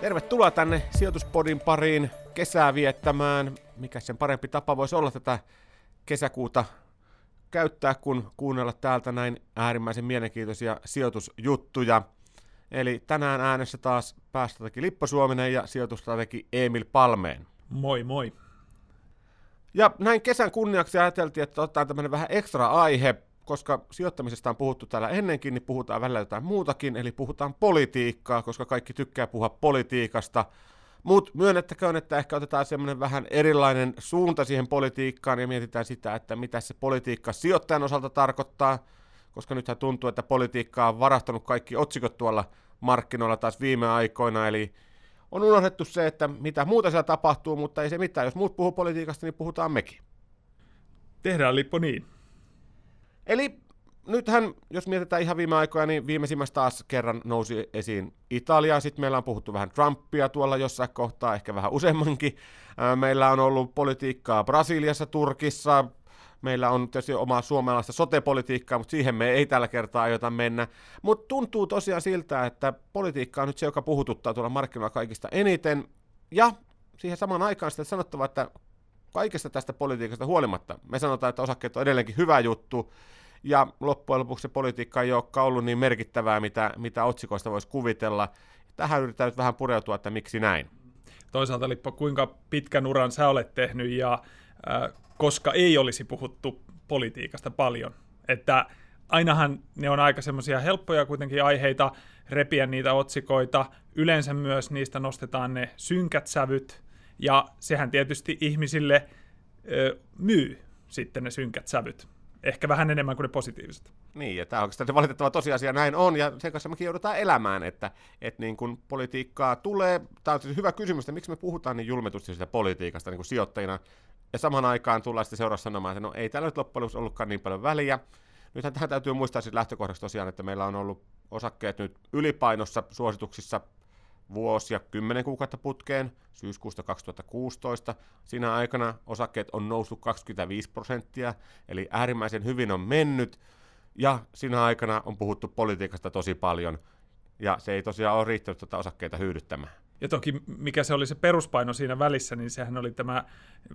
Tervetuloa tänne sijoituspodin pariin kesää viettämään. Mikä sen parempi tapa voisi olla tätä kesäkuuta käyttää, kun kuunnella täältä näin äärimmäisen mielenkiintoisia sijoitusjuttuja. Eli tänään äänessä taas päästrategi Lippo Suominen ja sijoitustrategi Emil Palmeen. Moi moi. Ja näin kesän kunniaksi ajateltiin, että ottaa tämmöinen vähän ekstra aihe, koska sijoittamisesta on puhuttu täällä ennenkin, niin puhutaan välillä jotain muutakin, eli puhutaan politiikkaa, koska kaikki tykkää puhua politiikasta. Mutta myönnettäköön, että ehkä otetaan semmoinen vähän erilainen suunta siihen politiikkaan ja mietitään sitä, että mitä se politiikka sijoittajan osalta tarkoittaa, koska nythän tuntuu, että politiikka on varahtanut kaikki otsikot tuolla markkinoilla taas viime aikoina, eli on unohdettu se, että mitä muuta siellä tapahtuu, mutta ei se mitään. Jos muut puhuu politiikasta, niin puhutaan mekin. Tehdään Lippo niin. Eli nythän, jos mietitään ihan viime aikoina, niin viimeisimmästä taas kerran nousi esiin Italia. Sitten meillä on puhuttu vähän Trumpia tuolla jossain kohtaa, ehkä vähän useammankin. Meillä on ollut politiikkaa Brasiliassa, Turkissa, Meillä on tietysti omaa suomalaista sotepolitiikkaa, mutta siihen me ei tällä kertaa aiota mennä. Mutta tuntuu tosiaan siltä, että politiikka on nyt se, joka puhututtaa tuolla markkinoilla kaikista eniten. Ja siihen samaan aikaan sitten sanottava, että kaikesta tästä politiikasta huolimatta me sanotaan, että osakkeet on edelleenkin hyvä juttu, ja loppujen lopuksi se politiikka ei olekaan ollut niin merkittävää, mitä, mitä otsikoista voisi kuvitella. Tähän yritetään nyt vähän pureutua, että miksi näin. Toisaalta Lippo, kuinka pitkän uran sä olet tehnyt ja äh, koska ei olisi puhuttu politiikasta paljon. Että ainahan ne on aika semmoisia helppoja kuitenkin aiheita repiä niitä otsikoita. Yleensä myös niistä nostetaan ne synkät sävyt, ja sehän tietysti ihmisille ö, myy sitten ne synkät sävyt. Ehkä vähän enemmän kuin ne positiiviset. Niin, ja tämä on se valitettava tosiasia, näin on, ja sen kanssa mekin joudutaan elämään, että, että niin kun politiikkaa tulee, tämä on siis hyvä kysymys, että miksi me puhutaan niin julmetusti siitä politiikasta niin kuin sijoittajina, ja samaan aikaan tullaan sitten seuraavaksi sanomaan, että no ei täällä nyt loppujen lopuksi ollutkaan niin paljon väliä. Nythän tähän täytyy muistaa siis lähtökohdaksi tosiaan, että meillä on ollut osakkeet nyt ylipainossa suosituksissa vuosia kymmenen kuukautta putkeen syyskuusta 2016. Siinä aikana osakkeet on noussut 25 prosenttia, eli äärimmäisen hyvin on mennyt, ja siinä aikana on puhuttu politiikasta tosi paljon, ja se ei tosiaan ole riittänyt tuota osakkeita hyödyttämään. Ja toki mikä se oli se peruspaino siinä välissä, niin sehän oli tämä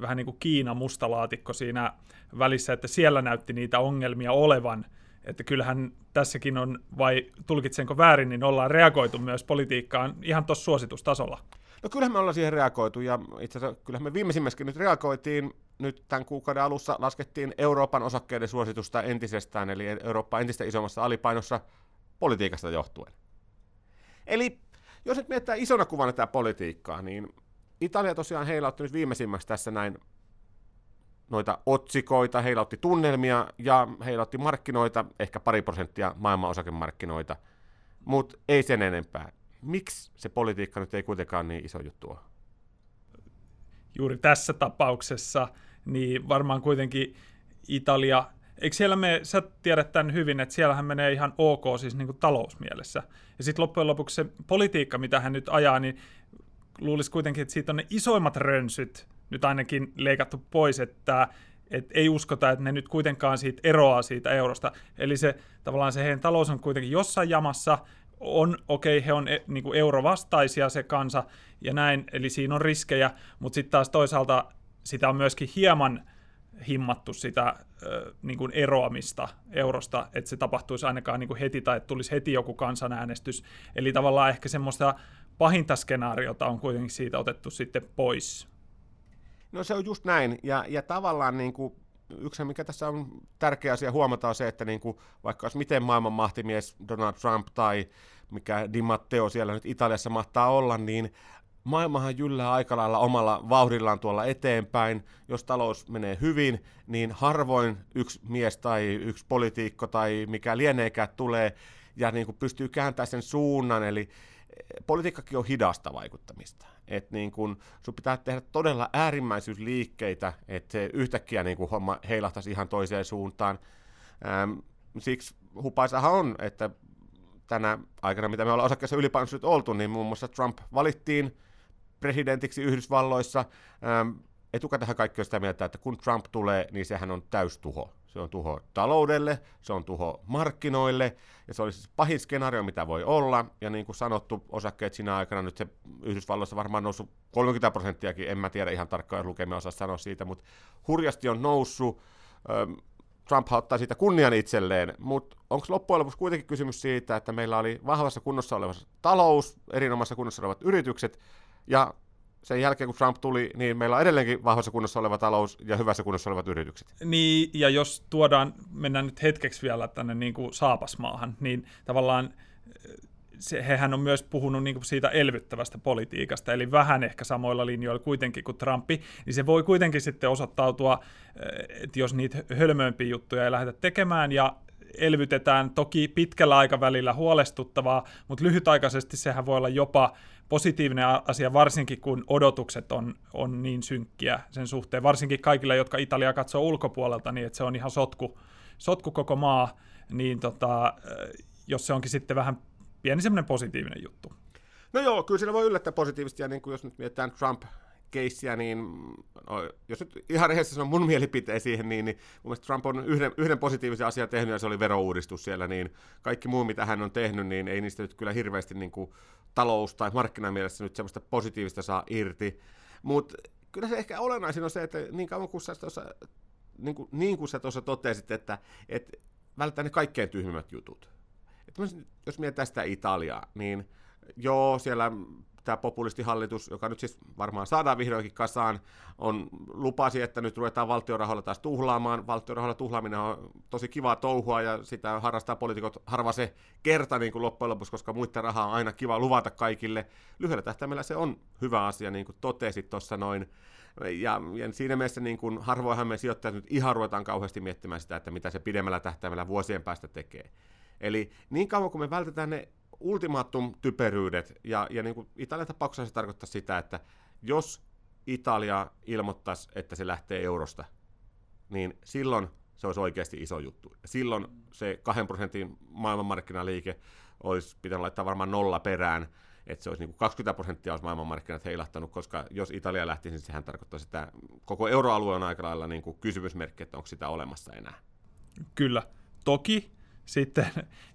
vähän niin kuin Kiina mustalaatikko siinä välissä, että siellä näytti niitä ongelmia olevan. Että kyllähän tässäkin on, vai tulkitsenko väärin, niin ollaan reagoitu myös politiikkaan ihan tuossa suositustasolla. No kyllähän me ollaan siihen reagoitu, ja itse asiassa kyllähän me viimeisimmäskin nyt reagoitiin. Nyt tämän kuukauden alussa laskettiin Euroopan osakkeiden suositusta entisestään, eli Eurooppa entistä isommassa alipainossa politiikasta johtuen. Eli jos nyt mietitään isona kuvana tätä politiikkaa, niin Italia tosiaan heilautti nyt viimeisimmäksi tässä näin noita otsikoita, heilautti tunnelmia ja heilautti markkinoita, ehkä pari prosenttia maailman osakemarkkinoita, mutta ei sen enempää. Miksi se politiikka nyt ei kuitenkaan niin iso juttu ole? Juuri tässä tapauksessa, niin varmaan kuitenkin Italia Eikö siellä me, sä tiedät tämän hyvin, että siellähän menee ihan ok siis niin kuin talousmielessä. Ja sitten loppujen lopuksi se politiikka, mitä hän nyt ajaa, niin luulisi kuitenkin, että siitä on ne isoimmat rönsyt nyt ainakin leikattu pois, että et ei uskota, että ne nyt kuitenkaan siitä eroaa siitä eurosta. Eli se tavallaan se heidän talous on kuitenkin jossain jamassa, on, okei, okay, he on e, niin kuin eurovastaisia se kansa ja näin, eli siinä on riskejä, mutta sitten taas toisaalta sitä on myöskin hieman himmattu sitä niin kuin eroamista eurosta, että se tapahtuisi ainakaan niin kuin heti tai että tulisi heti joku kansanäänestys. Eli tavallaan ehkä semmoista pahinta skenaariota on kuitenkin siitä otettu sitten pois. No se on just näin, ja, ja tavallaan niin kuin yksi, mikä tässä on tärkeä asia huomata, on se, että niin kuin, vaikka olisi miten maailman mahtimies Donald Trump tai mikä Di Matteo siellä nyt Italiassa mahtaa olla, niin maailmahan jyllää aika lailla omalla vauhdillaan tuolla eteenpäin. Jos talous menee hyvin, niin harvoin yksi mies tai yksi politiikko tai mikä lieneekään tulee ja niin kuin pystyy kääntämään sen suunnan. Eli eh, politiikkakin on hidasta vaikuttamista. Et niin kun, sun pitää tehdä todella äärimmäisyysliikkeitä, että se yhtäkkiä niin kuin homma heilahtaisi ihan toiseen suuntaan. Ähm, siksi hupaisahan on, että tänä aikana, mitä me ollaan osakkeessa ylipäänsä nyt oltu, niin muun muassa Trump valittiin presidentiksi Yhdysvalloissa. Ähm, etukäteen kaikki on sitä mieltä, että kun Trump tulee, niin sehän on täystuho. Se on tuho taloudelle, se on tuho markkinoille, ja se olisi siis pahin skenaario, mitä voi olla. Ja niin kuin sanottu, osakkeet siinä aikana nyt se Yhdysvalloissa varmaan noussut 30 prosenttiakin, en mä tiedä ihan tarkkaan lukemia osaa sanoa siitä, mutta hurjasti on noussut. Trump ottaa siitä kunnian itselleen, mutta onko loppujen lopuksi kuitenkin kysymys siitä, että meillä oli vahvassa kunnossa oleva talous, erinomaisessa kunnossa olevat yritykset, ja sen jälkeen, kun Trump tuli, niin meillä on edelleenkin vahvassa kunnossa oleva talous ja hyvässä kunnossa olevat yritykset. Niin, ja jos tuodaan, mennään nyt hetkeksi vielä tänne niin kuin saapasmaahan, niin tavallaan se, hehän on myös puhunut niin kuin siitä elvyttävästä politiikasta, eli vähän ehkä samoilla linjoilla kuitenkin kuin Trumpi, niin se voi kuitenkin sitten osoittautua, että jos niitä hölmöimpiä juttuja ei lähdetä tekemään ja elvytetään, toki pitkällä aikavälillä huolestuttavaa, mutta lyhytaikaisesti sehän voi olla jopa positiivinen asia, varsinkin kun odotukset on, on niin synkkiä sen suhteen, varsinkin kaikille, jotka Italia katsoo ulkopuolelta, niin että se on ihan sotku, sotku koko maa, niin tota, jos se onkin sitten vähän pieni semmoinen positiivinen juttu. No joo, kyllä sillä voi yllättää positiivisesti, ja niin kuin jos nyt mietitään Trump keissiä, niin no, jos nyt ihan rehellisesti on mun mielipiteen siihen, niin, niin mun mielestä Trump on yhden, yhden positiivisen asian tehnyt, ja se oli verouudistus siellä, niin kaikki muu, mitä hän on tehnyt, niin ei niistä nyt kyllä hirveästi niin kuin talous- tai markkinamielessä nyt semmoista positiivista saa irti. Mutta kyllä se ehkä olennaisin on se, että niin kauan kuin sä tuossa, niin kuin, niin kuin sä tuossa totesit, että, että välttää ne kaikkein tyhmimmät jutut. Että jos mietitään sitä Italiaa, niin joo, siellä tämä populistihallitus, joka nyt siis varmaan saadaan vihdoinkin kasaan, on lupasi, että nyt ruvetaan valtiorahoilla taas tuhlaamaan. Valtiorahoilla tuhlaaminen on tosi kivaa touhua ja sitä harrastaa poliitikot harva se kerta niin kuin loppujen lopuksi, koska muiden rahaa on aina kiva luvata kaikille. Lyhyellä tähtäimellä se on hyvä asia, niin kuin totesit tuossa noin. Ja, ja siinä mielessä niin kuin harvoinhan me sijoittajat nyt ihan ruvetaan kauheasti miettimään sitä, että mitä se pidemmällä tähtäimellä vuosien päästä tekee. Eli niin kauan kuin me vältetään ne ultimaatum-typeryydet, ja, ja niin kuin Italian tapauksessa se tarkoittaa sitä, että jos Italia ilmoittaisi, että se lähtee eurosta, niin silloin se olisi oikeasti iso juttu. Silloin se kahden prosentin maailmanmarkkinaliike olisi pitänyt laittaa varmaan nolla perään, että se olisi niin kuin 20 prosenttia olisi maailmanmarkkinat heilahtanut, koska jos Italia lähtisi, niin sehän tarkoittaa sitä koko euroalue on aika lailla niin kuin kysymysmerkki, että onko sitä olemassa enää. Kyllä. Toki sitten,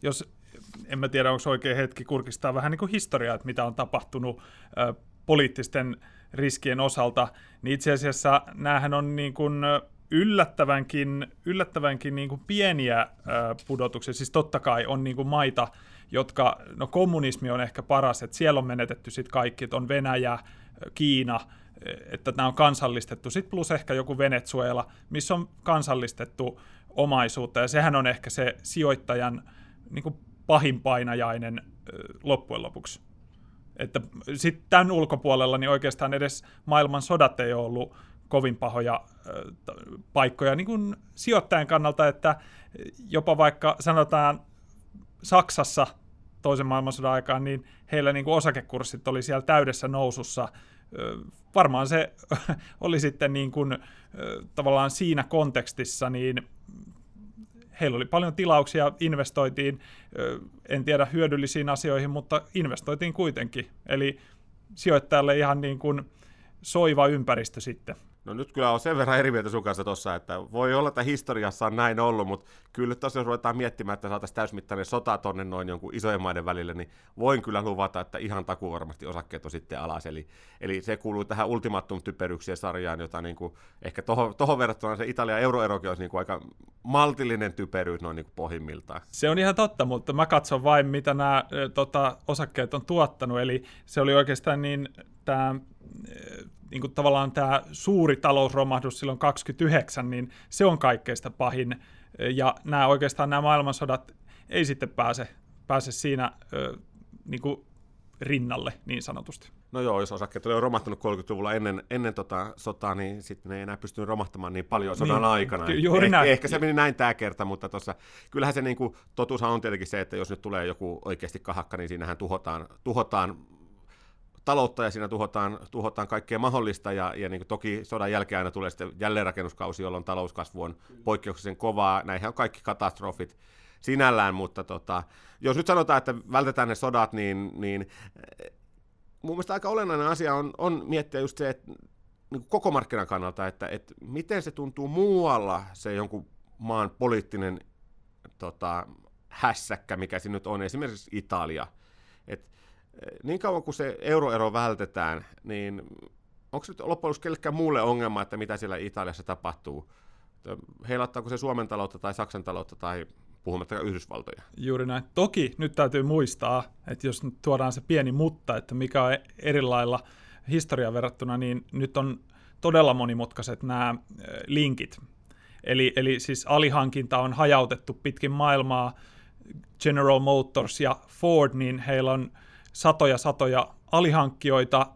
jos en mä tiedä, onko oikein hetki kurkistaa vähän niin kuin historiaa, että mitä on tapahtunut ö, poliittisten riskien osalta, niin itse asiassa näähän on niin kuin yllättävänkin, yllättävänkin niin kuin pieniä ö, pudotuksia. Siis totta kai on niin kuin maita, jotka, no kommunismi on ehkä paras, että siellä on menetetty sitten kaikki, että on Venäjä, Kiina, että nämä on kansallistettu, sitten plus ehkä joku Venezuela, missä on kansallistettu omaisuutta, ja sehän on ehkä se sijoittajan niin kuin pahin painajainen loppujen lopuksi. Että sitten tämän ulkopuolella niin oikeastaan edes maailman sodat ei ole ollut kovin pahoja paikkoja niin kuin sijoittajan kannalta, että jopa vaikka sanotaan Saksassa toisen maailmansodan aikaan, niin heillä niin kuin osakekurssit oli siellä täydessä nousussa. Varmaan se oli sitten niin kuin, tavallaan siinä kontekstissa niin heillä oli paljon tilauksia, investoitiin, en tiedä hyödyllisiin asioihin, mutta investoitiin kuitenkin. Eli sijoittajalle ihan niin kuin soiva ympäristö sitten. No nyt kyllä on sen verran eri mieltä sun kanssa tossa, että voi olla, että historiassa on näin ollut, mutta kyllä tosiaan jos ruvetaan miettimään, että saataisiin täysmittainen sota tonne noin jonkun isojen maiden välille, niin voin kyllä luvata, että ihan takuu varmasti osakkeet on sitten alas. Eli, eli se kuuluu tähän ultimatum-typeryksien sarjaan, jota niin kuin, ehkä tohon verrattuna se Italia euroerokin olisi niin kuin aika maltillinen typeryys noin niin kuin pohjimmiltaan. Se on ihan totta, mutta mä katson vain, mitä nämä tota, osakkeet on tuottanut, eli se oli oikeastaan niin tämä niin kuin tavallaan tämä suuri talousromahdus silloin 29, niin se on kaikkeista pahin. Ja nämä oikeastaan nämä maailmansodat ei sitten pääse, pääse siinä ö, niin kuin rinnalle niin sanotusti. No joo, jos osakkeet oli romahtanut 30-luvulla ennen, ennen tota sotaa, niin sitten ne ei enää pystynyt romahtamaan niin paljon sodan niin, aikana. Juuri eh, näin. Ehkä se meni näin tämä kerta, mutta tossa, kyllähän se niin kuin, totuushan on tietenkin se, että jos nyt tulee joku oikeasti kahakka, niin siinähän tuhotaan, tuhotaan taloutta ja siinä tuhotaan, tuhotaan kaikkea mahdollista ja, ja niin toki sodan jälkeen aina tulee sitten jälleenrakennuskausi, jolloin talouskasvu on poikkeuksellisen kovaa. Näinhän on kaikki katastrofit sinällään, mutta tota, jos nyt sanotaan, että vältetään ne sodat, niin, niin eh, mun mielestä aika olennainen asia on, on miettiä just se, että niin koko markkinan kannalta, että, että miten se tuntuu muualla se jonkun maan poliittinen tota, hässäkkä, mikä siinä nyt on, esimerkiksi Italia. Et, niin kauan kuin se euroero vältetään, niin onko se loppujen lopuksi muulle ongelma, että mitä siellä Italiassa tapahtuu? Heilattaako se Suomen taloutta tai Saksan taloutta tai puhumattakaan Yhdysvaltoja. Juuri näin. Toki nyt täytyy muistaa, että jos nyt tuodaan se pieni mutta, että mikä on eri lailla historiaan verrattuna, niin nyt on todella monimutkaiset nämä linkit. Eli, eli siis alihankinta on hajautettu pitkin maailmaa. General Motors ja Ford, niin heillä on satoja satoja alihankkijoita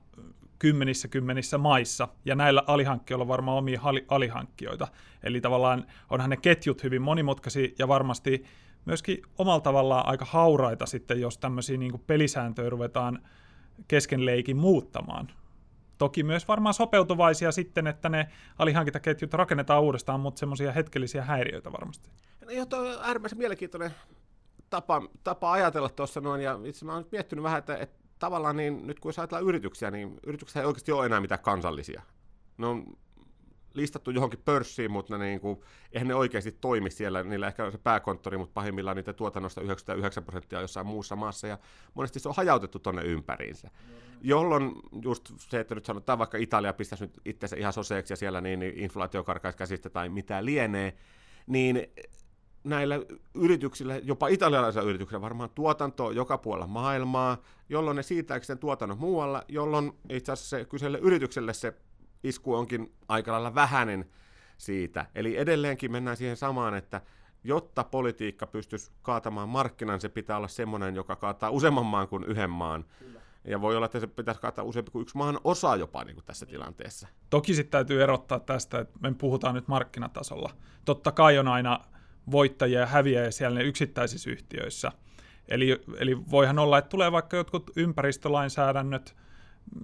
kymmenissä kymmenissä maissa, ja näillä alihankkijoilla on varmaan omia alihankkijoita. Eli tavallaan onhan ne ketjut hyvin monimutkaisia, ja varmasti myöskin omalla tavallaan aika hauraita sitten, jos tämmöisiä niin pelisääntöjä ruvetaan kesken leikin muuttamaan. Toki myös varmaan sopeutuvaisia sitten, että ne alihankintaketjut rakennetaan uudestaan, mutta semmoisia hetkellisiä häiriöitä varmasti. No joo, on äärimmäisen mielenkiintoinen tapa, tapa ajatella tuossa noin, ja itse mä oon miettinyt vähän, että, että tavallaan niin, nyt kun jos ajatellaan yrityksiä, niin yrityksiä ei oikeasti ole enää mitään kansallisia. Ne on listattu johonkin pörssiin, mutta ne, niin kuin, eihän ne oikeasti toimi siellä. Niillä ehkä on se pääkonttori, mutta pahimmillaan niitä tuotannosta 99 prosenttia jossain muussa maassa, ja monesti se on hajautettu tuonne ympäriinsä. Jolloin just se, että nyt sanotaan vaikka Italia pistäisi nyt itsensä ihan soseeksi ja siellä niin, niin inflaatio karkaisi käsistä tai mitä lienee, niin näillä yrityksillä, jopa italialaisilla yrityksillä varmaan tuotanto joka puolella maailmaa, jolloin ne siirtääkö sen tuotannon muualla, jolloin itse asiassa se kyseelle yritykselle se isku onkin aika lailla vähäinen siitä. Eli edelleenkin mennään siihen samaan, että jotta politiikka pystyisi kaatamaan markkinan, se pitää olla semmoinen, joka kaataa useamman maan kuin yhden maan. Kyllä. Ja voi olla, että se pitäisi kaataa useampi kuin yksi maan osa jopa niin kuin tässä tilanteessa. Toki sitten täytyy erottaa tästä, että me puhutaan nyt markkinatasolla. Totta kai on aina voittajia ja häviäjiä siellä yksittäisissä yhtiöissä. Eli, eli voihan olla, että tulee vaikka jotkut ympäristölainsäädännöt,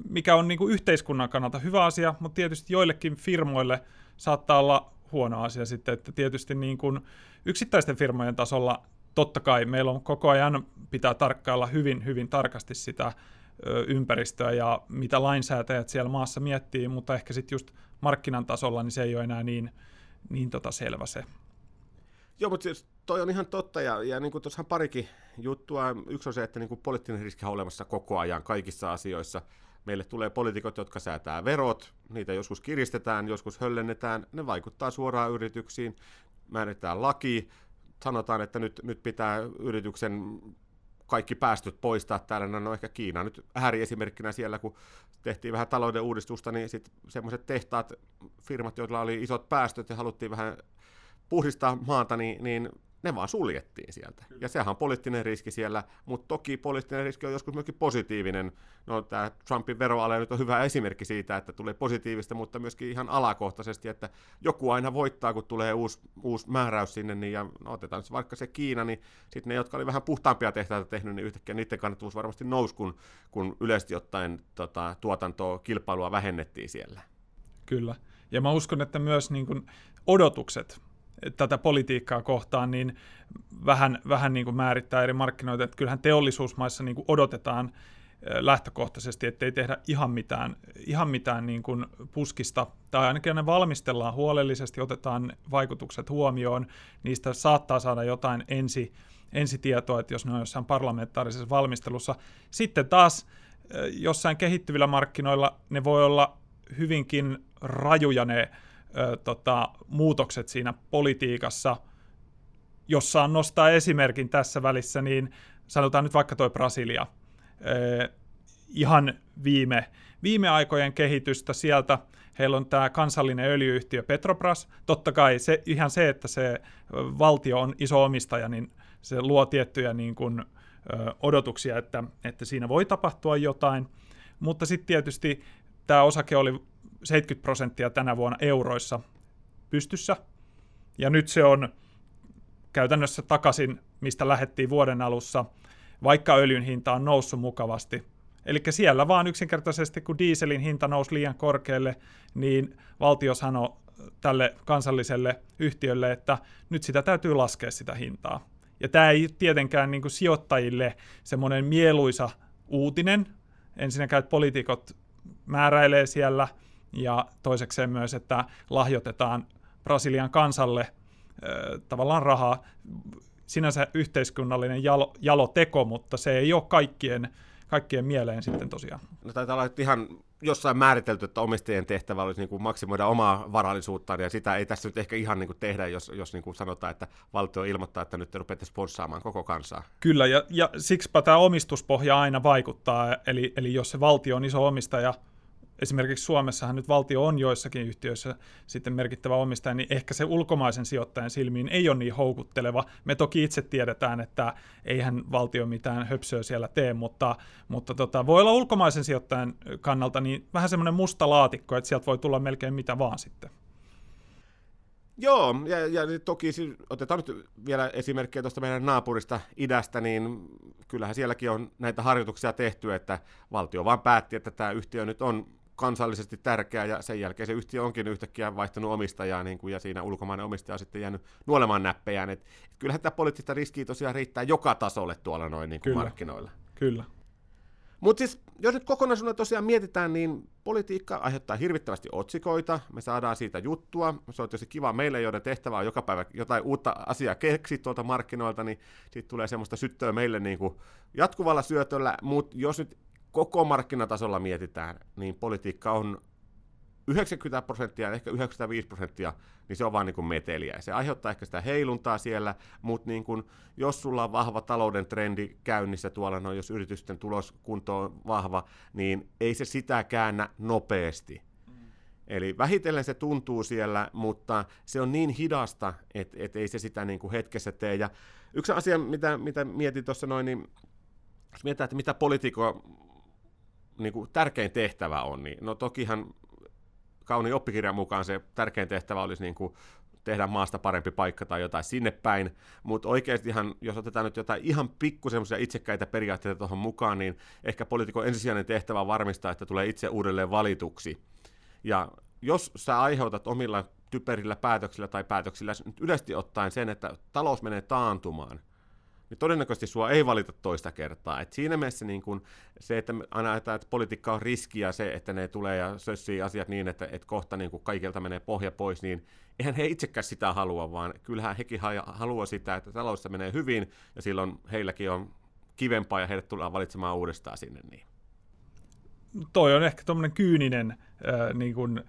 mikä on niin kuin yhteiskunnan kannalta hyvä asia, mutta tietysti joillekin firmoille saattaa olla huono asia sitten, että tietysti niin kuin yksittäisten firmojen tasolla totta kai meillä on koko ajan pitää tarkkailla hyvin, hyvin tarkasti sitä ympäristöä ja mitä lainsäätäjät siellä maassa miettii, mutta ehkä sitten just markkinan tasolla niin se ei ole enää niin, niin tota selvä se Joo, mutta siis toi on ihan totta, ja, ja niin kuin tuossa parikin juttua. Yksi on se, että niin kuin poliittinen riski on olemassa koko ajan kaikissa asioissa. Meille tulee poliitikot, jotka säätää verot, niitä joskus kiristetään, joskus höllennetään, ne vaikuttaa suoraan yrityksiin, määritetään laki, sanotaan, että nyt, nyt pitää yrityksen kaikki päästöt poistaa täällä, no, no ehkä Kiina nyt ääriesimerkkinä siellä, kun tehtiin vähän talouden uudistusta, niin sitten semmoiset tehtaat, firmat, joilla oli isot päästöt ja haluttiin vähän puhdistaa maata, niin, niin ne vaan suljettiin sieltä. Ja sehän on poliittinen riski siellä, mutta toki poliittinen riski on joskus myöskin positiivinen. No tämä Trumpin veroale nyt on hyvä esimerkki siitä, että tulee positiivista, mutta myöskin ihan alakohtaisesti, että joku aina voittaa, kun tulee uusi, uusi määräys sinne, niin ja no, otetaan vaikka se Kiina, niin sitten ne, jotka oli vähän puhtaampia tehtäitä tehnyt, niin yhtäkkiä niiden kannattavuus varmasti nousi, kun, kun yleisesti ottaen tota, tuotantoa, kilpailua vähennettiin siellä. Kyllä. Ja mä uskon, että myös niin kuin odotukset tätä politiikkaa kohtaan, niin vähän, vähän niin kuin määrittää eri markkinoita. Että kyllähän teollisuusmaissa niin kuin odotetaan lähtökohtaisesti, ettei tehdä ihan mitään, ihan mitään niin kuin puskista, tai ainakin ne valmistellaan huolellisesti, otetaan vaikutukset huomioon, niistä saattaa saada jotain ensi, ensitietoa, että jos ne on jossain parlamentaarisessa valmistelussa. Sitten taas jossain kehittyvillä markkinoilla ne voi olla hyvinkin rajuja ne ö, tota, muutokset siinä politiikassa. Jos saan nostaa esimerkin tässä välissä, niin sanotaan nyt vaikka tuo Brasilia. Ö, ihan viime, viime aikojen kehitystä sieltä. Heillä on tämä kansallinen öljyyhtiö Petrobras. Totta kai se, ihan se, että se valtio on iso omistaja, niin se luo tiettyjä niin kuin, ö, odotuksia, että, että siinä voi tapahtua jotain. Mutta sitten tietysti tämä osake oli 70 prosenttia tänä vuonna euroissa pystyssä, ja nyt se on käytännössä takaisin, mistä lähettiin vuoden alussa, vaikka öljyn hinta on noussut mukavasti. Eli siellä vaan yksinkertaisesti, kun dieselin hinta nousi liian korkealle, niin valtio sanoi tälle kansalliselle yhtiölle, että nyt sitä täytyy laskea sitä hintaa. Ja tämä ei tietenkään niin kuin sijoittajille semmoinen mieluisa uutinen. Ensinnäkään, että poliitikot määräilee siellä, ja toisekseen myös, että lahjoitetaan Brasilian kansalle tavallaan rahaa. Sinänsä yhteiskunnallinen jalo, jalo teko, mutta se ei ole kaikkien, kaikkien mieleen sitten tosiaan. No taitaa olla ihan jossain määritelty, että omistajien tehtävä olisi niin kuin maksimoida omaa varallisuuttaan, ja sitä ei tässä nyt ehkä ihan niin kuin tehdä, jos, jos niin kuin sanotaan, että valtio ilmoittaa, että nyt te rupeatte sponssaamaan koko kansaa. Kyllä, ja, ja siksipä tämä omistuspohja aina vaikuttaa, eli, eli jos se valtio on iso omistaja, esimerkiksi Suomessahan nyt valtio on joissakin yhtiöissä sitten merkittävä omistaja, niin ehkä se ulkomaisen sijoittajan silmiin ei ole niin houkutteleva. Me toki itse tiedetään, että eihän valtio mitään höpsöä siellä tee, mutta, mutta tota, voi olla ulkomaisen sijoittajan kannalta niin vähän semmoinen musta laatikko, että sieltä voi tulla melkein mitä vaan sitten. Joo, ja, ja toki otetaan nyt vielä esimerkkejä tuosta meidän naapurista idästä, niin kyllähän sielläkin on näitä harjoituksia tehty, että valtio vaan päätti, että tämä yhtiö nyt on kansallisesti tärkeä, ja sen jälkeen se yhtiö onkin yhtäkkiä vaihtanut omistajaa, niin kuin, ja siinä ulkomainen omistaja on sitten jäänyt nuolemaan näppejään. Et, et kyllähän tämä poliittista riskiä tosiaan riittää joka tasolle tuolla noin niin kuin Kyllä. markkinoilla. Kyllä. Mutta siis, jos nyt kokonaisuudella tosiaan mietitään, niin politiikka aiheuttaa hirvittävästi otsikoita, me saadaan siitä juttua, se on tietysti kiva meille, joiden tehtävä on joka päivä jotain uutta asiaa keksiä tuolta markkinoilta, niin siitä tulee semmoista syttöä meille niin kuin jatkuvalla syötöllä, mutta jos nyt koko markkinatasolla mietitään, niin politiikka on 90 prosenttia, ehkä 95 prosenttia, niin se on vaan niin kuin meteliä. Se aiheuttaa ehkä sitä heiluntaa siellä, mutta niin kuin, jos sulla on vahva talouden trendi käynnissä tuolla, no jos yritysten tuloskunto on vahva, niin ei se sitä käännä nopeasti. Mm. Eli vähitellen se tuntuu siellä, mutta se on niin hidasta, että et ei se sitä niin kuin hetkessä tee. Ja yksi asia, mitä, mitä mietin tuossa noin, niin jos mietitään, että mitä poliitikko niin kuin tärkein tehtävä on, niin no tokihan kauniin oppikirjan mukaan se tärkein tehtävä olisi niin kuin tehdä maasta parempi paikka tai jotain sinne päin, mutta oikeastihan, jos otetaan nyt jotain ihan pikku semmoisia itsekkäitä periaatteita tuohon mukaan, niin ehkä poliitikon ensisijainen tehtävä on varmistaa, että tulee itse uudelleen valituksi. Ja jos sä aiheutat omilla typerillä päätöksillä tai päätöksillä yleisesti ottaen sen, että talous menee taantumaan, niin todennäköisesti sua ei valita toista kertaa. Et siinä mielessä niin kun se, että aina ajatellaan, että politiikka on riskiä se, että ne tulee ja sössii asiat niin, että, että kohta niin kaikilta menee pohja pois, niin eihän he itsekään sitä halua, vaan kyllähän hekin haluaa sitä, että taloudessa menee hyvin ja silloin heilläkin on kivempaa ja heidät tullaan valitsemaan uudestaan sinne. Niin. Toi on ehkä tuommoinen kyyninen äh, niin kuin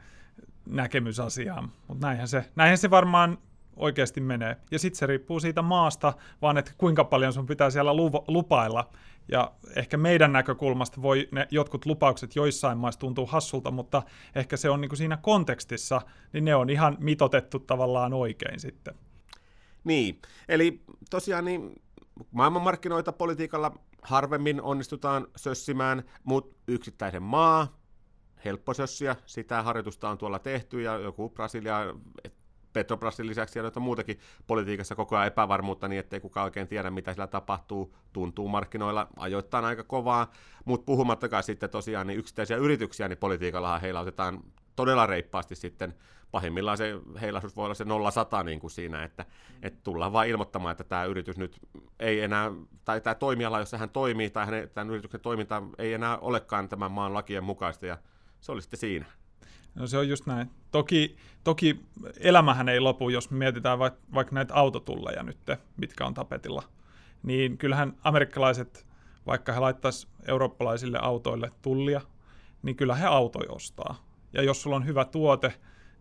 näkemys asiaan, mutta näinhän se, näinhän se varmaan oikeasti menee. Ja sitten se riippuu siitä maasta, vaan että kuinka paljon sun pitää siellä lupailla. Ja ehkä meidän näkökulmasta voi ne jotkut lupaukset joissain maissa tuntuu hassulta, mutta ehkä se on niin kuin siinä kontekstissa, niin ne on ihan mitotettu tavallaan oikein sitten. Niin, eli tosiaan niin maailmanmarkkinoita politiikalla harvemmin onnistutaan sössimään, mutta yksittäisen maa, helppo sössiä, sitä harjoitusta on tuolla tehty ja joku Brasilia, Petrobrasin lisäksi ja muutakin politiikassa koko ajan epävarmuutta niin, ettei kukaan oikein tiedä, mitä siellä tapahtuu. Tuntuu markkinoilla ajoittain aika kovaa, mutta puhumattakaan sitten tosiaan niin yksittäisiä yrityksiä, niin politiikallahan heilautetaan todella reippaasti sitten pahimmillaan se heilaisuus voi olla se 0-100 niin kuin siinä, että, että tullaan vain ilmoittamaan, että tämä yritys nyt ei enää, tai tämä toimiala, jos hän toimii, tai hänen, tämän yrityksen toiminta ei enää olekaan tämän maan lakien mukaista, ja se oli sitten siinä. No se on just näin. Toki, toki elämähän ei lopu, jos mietitään vaikka, vaikka näitä autotulleja nyt, mitkä on tapetilla. Niin kyllähän amerikkalaiset, vaikka he laittaisi eurooppalaisille autoille tullia, niin kyllä he autoja ostaa. Ja jos sulla on hyvä tuote,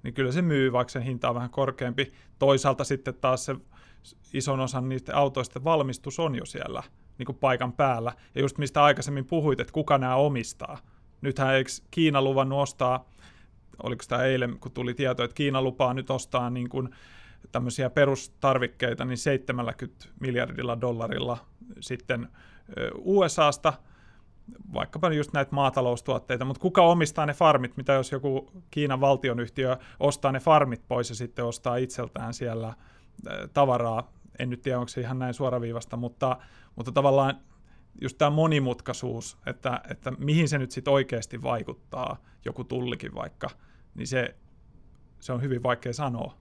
niin kyllä se myy, vaikka sen hinta on vähän korkeampi. Toisaalta sitten taas se ison osan niistä autoista valmistus on jo siellä niin kuin paikan päällä. Ja just mistä aikaisemmin puhuit, että kuka nämä omistaa. Nythän eikö Kiina luvannut ostaa oliko sitä eilen, kun tuli tieto, että Kiina lupaa nyt ostaa niin kuin tämmöisiä perustarvikkeita niin 70 miljardilla dollarilla sitten USAsta, vaikkapa just näitä maataloustuotteita, mutta kuka omistaa ne farmit, mitä jos joku Kiinan valtionyhtiö ostaa ne farmit pois ja sitten ostaa itseltään siellä tavaraa, en nyt tiedä, onko se ihan näin suoraviivasta, mutta, mutta tavallaan just tämä monimutkaisuus, että, että mihin se nyt sitten oikeasti vaikuttaa, joku tullikin vaikka, niin se, se on hyvin vaikea sanoa.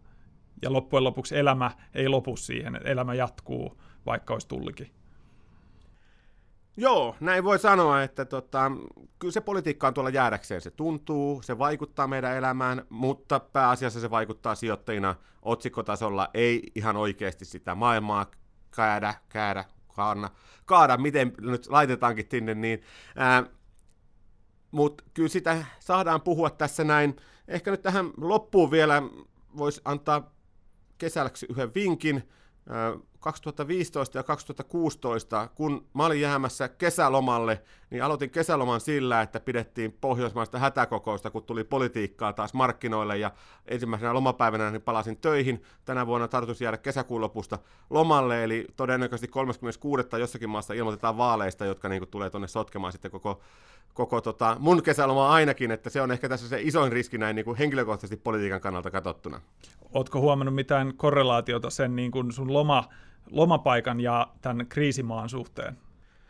Ja loppujen lopuksi elämä ei lopu siihen, että elämä jatkuu, vaikka olisi tullikin. Joo, näin voi sanoa, että tota, kyllä se politiikka on tuolla jäädäkseen. Se tuntuu, se vaikuttaa meidän elämään, mutta pääasiassa se vaikuttaa sijoittajina otsikkotasolla, ei ihan oikeasti sitä maailmaa käädä, käädä, kaada, kaada miten nyt laitetaankin sinne, niin mutta kyllä sitä saadaan puhua tässä näin. Ehkä nyt tähän loppuun vielä voisi antaa kesälläksi yhden vinkin. 2015 ja 2016, kun mä olin jäämässä kesälomalle, niin aloitin kesäloman sillä, että pidettiin pohjoismaista hätäkokousta, kun tuli politiikkaa taas markkinoille, ja ensimmäisenä lomapäivänä niin palasin töihin. Tänä vuonna tarkoitus jäädä kesäkuun lopusta lomalle, eli todennäköisesti 36. jossakin maassa ilmoitetaan vaaleista, jotka niin kuin, tulee tuonne sotkemaan sitten koko, koko tota, mun kesäloma ainakin, että se on ehkä tässä se isoin riski näin niin kuin henkilökohtaisesti politiikan kannalta katsottuna. Oletko huomannut mitään korrelaatiota sen niin kuin sun loma lomapaikan ja tämän kriisimaan suhteen?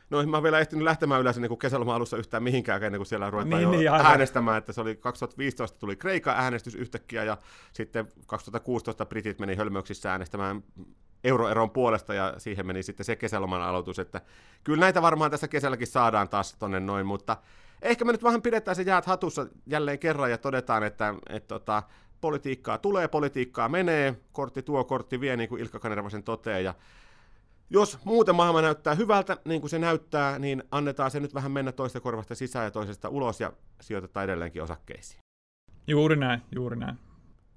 No mä oon vielä ehtinyt lähtemään yleensä niin kesäloman alussa yhtään mihinkään, ennen kuin siellä ruvetaan niin, jo niin, äänestämään, että se oli 2015 tuli Kreikan äänestys yhtäkkiä ja sitten 2016 Britit meni hölmöyksissä äänestämään euroeron puolesta ja siihen meni sitten se kesäloman aloitus, että kyllä näitä varmaan tässä kesälläkin saadaan taas tonne noin, mutta ehkä me nyt vähän pidetään se jäät hatussa jälleen kerran ja todetaan, että, että, että tota, politiikkaa tulee, politiikkaa menee, kortti tuo, kortti vie, niin kuin Ilkka Kanervasen toteaa, ja jos muuten maailma näyttää hyvältä, niin kuin se näyttää, niin annetaan se nyt vähän mennä toista korvasta sisään ja toisesta ulos ja sijoitetaan edelleenkin osakkeisiin. Juuri näin, juuri näin.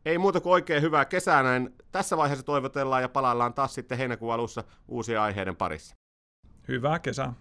Ei muuta kuin oikein hyvää kesää näin. Tässä vaiheessa toivotellaan ja palaillaan taas sitten heinäkuun alussa uusien aiheiden parissa. Hyvää kesää.